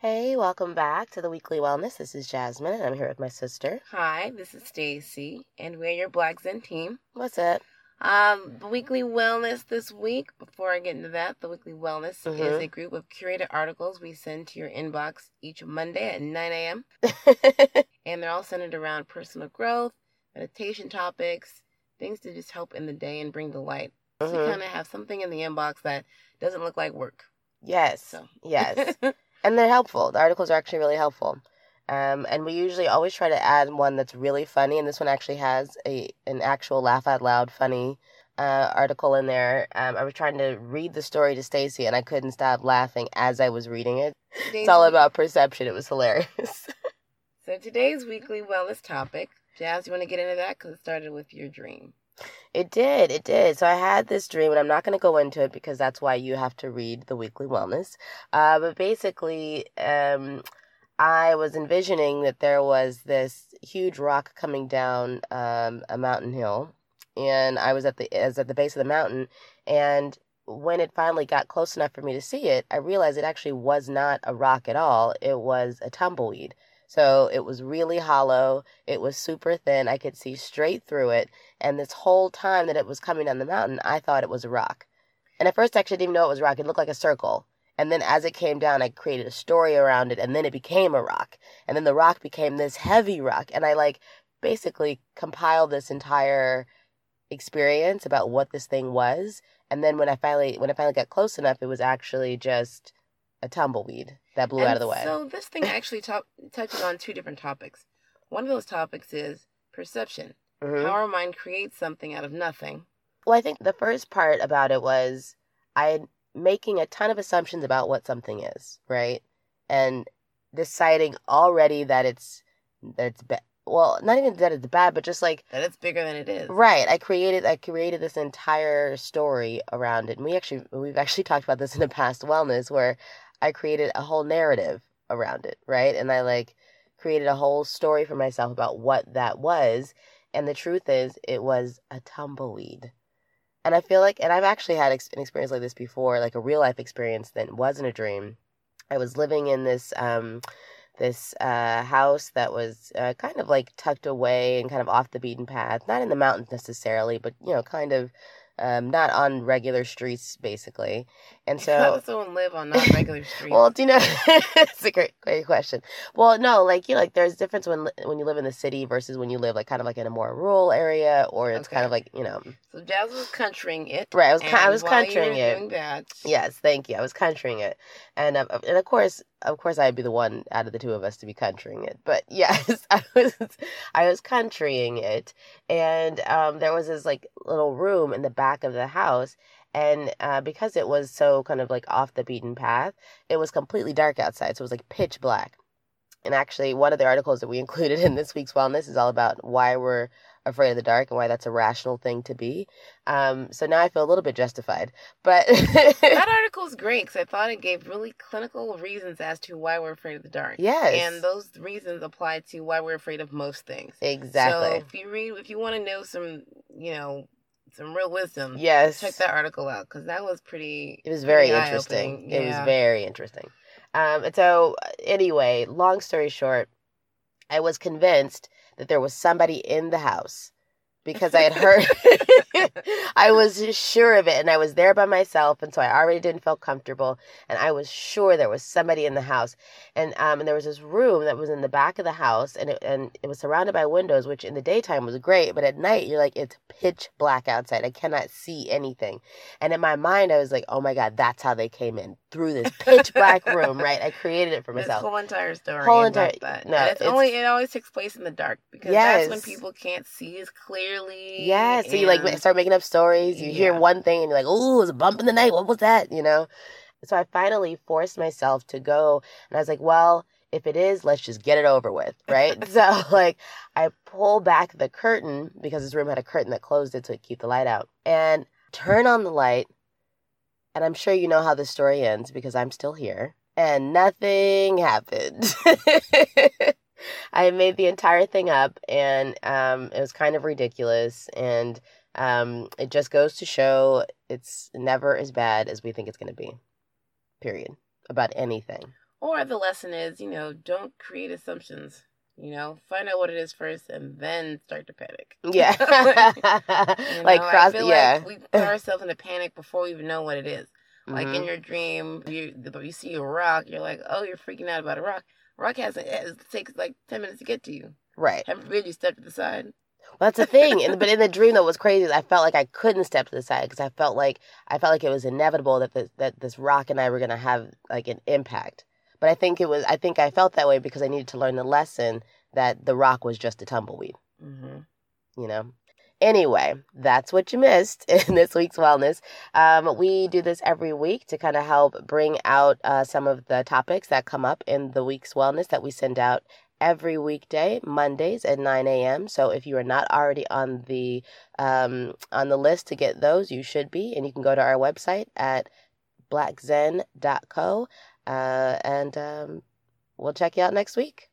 Hey, welcome back to the Weekly Wellness. This is Jasmine, and I'm here with my sister. Hi, this is Stacy, and we're your Black Zen team. What's up? Um, the Weekly Wellness this week, before I get into that, the Weekly Wellness Mhm. is a group of curated articles we send to your inbox each Monday at 9 a.m. And they're all centered around personal growth, meditation topics, things to just help in the day and bring the light. So you Mhm. kind of have something in the inbox that doesn't look like work. Yes, So, yes, and they're helpful. The articles are actually really helpful. Um, and we usually always try to add one that's really funny, and this one actually has a an actual laugh out loud funny uh, article in there. Um, I was trying to read the story to Stacy, and I couldn't stop laughing as I was reading it. It's all about perception. It was hilarious. So today's Weekly Wellness topic, Jazz, you want to get into that? Because it started with your dream. It did. It did. So I had this dream, and I'm not going to go into it because that's why you have to read the weekly wellness. Uh, but basically, um, I was envisioning that there was this huge rock coming down um, a mountain hill, and I was at the I was at the base of the mountain, and when it finally got close enough for me to see it, I realized it actually was not a rock at all. It was a tumbleweed. So it was really hollow. It was super thin. I could see straight through it. And this whole time that it was coming down the mountain, I thought it was a rock. And at first, I actually didn't even know it was a rock. It looked like a circle. And then as it came down, I created a story around it. And then it became a rock. And then the rock became this heavy rock. And I like basically compiled this entire experience about what this thing was. And then when I finally when I finally got close enough, it was actually just a tumbleweed that blew out of the way. So this thing actually top, touches on two different topics. One of those topics is perception. Mhm. How our mind creates something out of nothing. Well, I think the first part about it was I making a ton of assumptions about what something is, right? And deciding already that it's that it's bad. Well, not even that it's bad, but just like That it's bigger than it is. right. I created I created this entire story around it. And we actually we've actually talked about this in the past wellness where I created a whole narrative around it, right? And I like created a whole story for myself about what that was. And the truth is, it was a tumbleweed. And I feel like, and I've actually had an experience like this before, like a real life experience that wasn't a dream. I was living in this um, this uh, house that was uh, kind of like tucked away and kind of off the beaten path, not in the mountains necessarily, but you know, kind of um, not on regular streets, basically. And so How does someone live on non regular streets? well, do you know? it's a great, great question. Well, no, like you know, like there's difference when when you live in the city versus when you live like kind of like in a more rural area, or it's kind of like you know, so Jazz was countrying it. right? I was I was while you were countrying it. That, Yes, thank you. I was countrying it, and um, and of course, of course, I'd be the one out of the two of us to be countrying it. But yes, I was, I was countrying it, and um, there was this like little room in the back of the house, and uh, because it was so kind of like off the beaten path, it was completely dark outside, so it was like pitch black. And actually, one of the articles that we included in this week's wellness is all about why we're afraid of the dark and why that's a rational thing to be. Um, so now I feel a little bit justified, but that article is great because I thought it gave really clinical reasons as to why we're afraid of the dark. Yes. And those reasons apply to why we're afraid of most things. Exactly. So if you read, if you want to know some, you know, some real wisdom, yes. check that article out because that was pretty. It was very interesting. eye-opening. It was very interesting. Um, and so anyway, long story short, I was convinced that there was somebody in the house because I had heard I was sure of it and I was there by myself and so I already didn't feel comfortable and I was sure there was somebody in the house. And um and there was this room that was in the back of the house and it, and it was surrounded by windows which in the daytime was great but at night you're like it's pitch black outside. I cannot see anything. And in my mind I was like oh my god that's how they came in through this pitch black room right? I created it for This myself. whole entire story Whole entire- no, and it's, it's- only it always takes place in the dark because that's when people can't see as clearly. Yeah, so you like start making up stories. You hear one thing and you're like, "Oh, it was a bump in the night. What was that?" You know. So I finally forced myself to go, and I was like, "Well, if it is, let's just get it over with, right?" so like, I pull back the curtain because this room had a curtain that closed it to keep the light out, and turn on the light. And I'm sure you know how the story ends because I'm still here, and nothing happened. I made the entire thing up, and um, it was kind of ridiculous. And um, it just goes to show it's never as bad as we think it's going to be. Period. About anything. Or the lesson is, you know, don't create assumptions. You know, find out what it is first and then start to panic. Yeah. You like know, I cross yeah. Like we put ourselves in a panic before we even know what it is. Like Mhm. in your dream, you you see a rock, you're like, oh, you're freaking out about a rock. Rock has it takes like ten minutes to get to you. right. Heaven forbid you step to the side. Well, that's the thing. And, but in the dream, that was crazy. is I felt like I couldn't step to the side because I felt like I felt like it was inevitable that this, that this rock and I were gonna have like an impact. But I think it was. I think I felt that way because I needed to learn the lesson that the rock was just a tumbleweed. Mm-hmm. You know. Anyway, that's what you missed in this week's wellness. Um, we do this every week to kind of help bring out uh, some of the topics that come up in the week's wellness that we send out every weekday, Mondays at 9 a.m. So if you are not already on the um, on the list to get those, you should be, and you can go to our website at blackzen.co, uh, and um, we'll check you out next week.